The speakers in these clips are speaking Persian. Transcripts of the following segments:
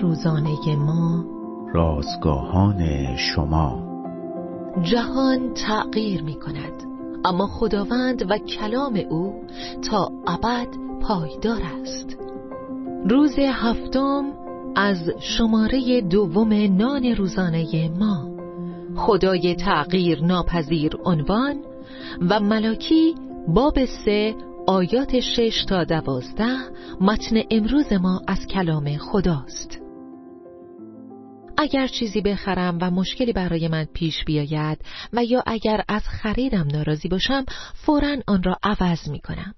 روزانه ما. رازگاهان شما. جهان تغییر می کند اما خداوند و کلام او تا ابد پایدار است. روز هفتم از شماره دوم نان روزانه ما. خدای تغییر ناپذیر عنوان و ملاکی باب سه آیات شش تا دوازده متن امروز ما از کلام خداست. اگر چیزی بخرم و مشکلی برای من پیش بیاید و یا اگر از خریدم ناراضی باشم فورا آن را عوض می کنم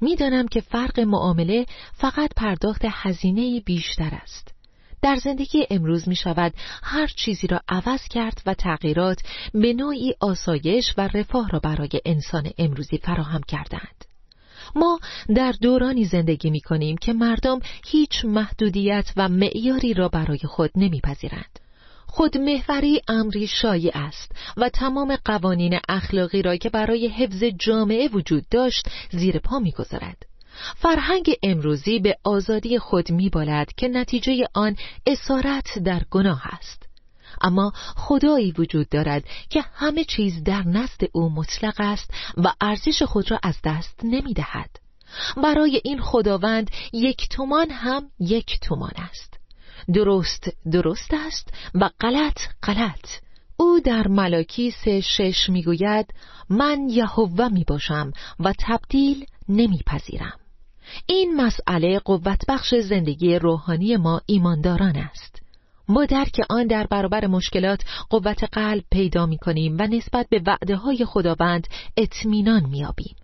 می‌دانم که فرق معامله فقط پرداخت هزینه بیشتر است. در زندگی امروز می شود هر چیزی را عوض کرد و تغییرات به نوعی آسایش و رفاه را برای انسان امروزی فراهم کردند. ما در دورانی زندگی می کنیم که مردم هیچ محدودیت و معیاری را برای خود نمیپذیرند. خود محوری امری شایع است و تمام قوانین اخلاقی را که برای حفظ جامعه وجود داشت زیر پا می‌گذارد. فرهنگ امروزی به آزادی خود میبالد که نتیجه آن اسارت در گناه است اما خدایی وجود دارد که همه چیز در نزد او مطلق است و ارزش خود را از دست نمی‌دهد. برای این خداوند یک تومان هم یک تومان است. درست درست است و غلط غلط. او در ملاکی سه شش می‌گوید من یهوه می باشم و تبدیل نمیپذیرم. این مسئله قوت بخش زندگی روحانی ما ایمانداران است. ما درک آن در برابر مشکلات قوت قلب پیدا می کنیم و نسبت به وعده های خداوند اطمینان میابیم.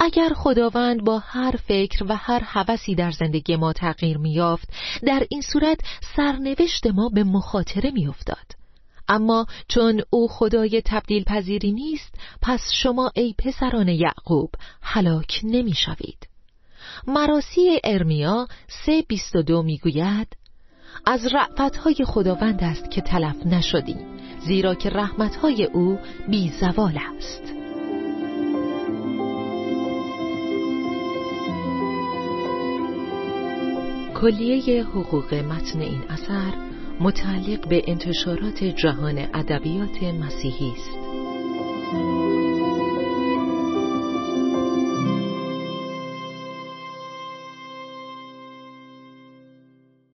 اگر خداوند با هر فکر و هر هوسی در زندگی ما تغییر میافت در این صورت سرنوشت ما به مخاطره میافتاد اما چون او خدای تبدیل پذیری نیست پس شما ای پسران یعقوب هلاک نمی‌شوید مراسی ارمیا سه بیست و از رعفتهای خداوند است که تلف نشدی زیرا که رحمتهای او بی زوال است. کلیه حقوق متن این اثر متعلق به انتشارات جهان ادبیات مسیحی است.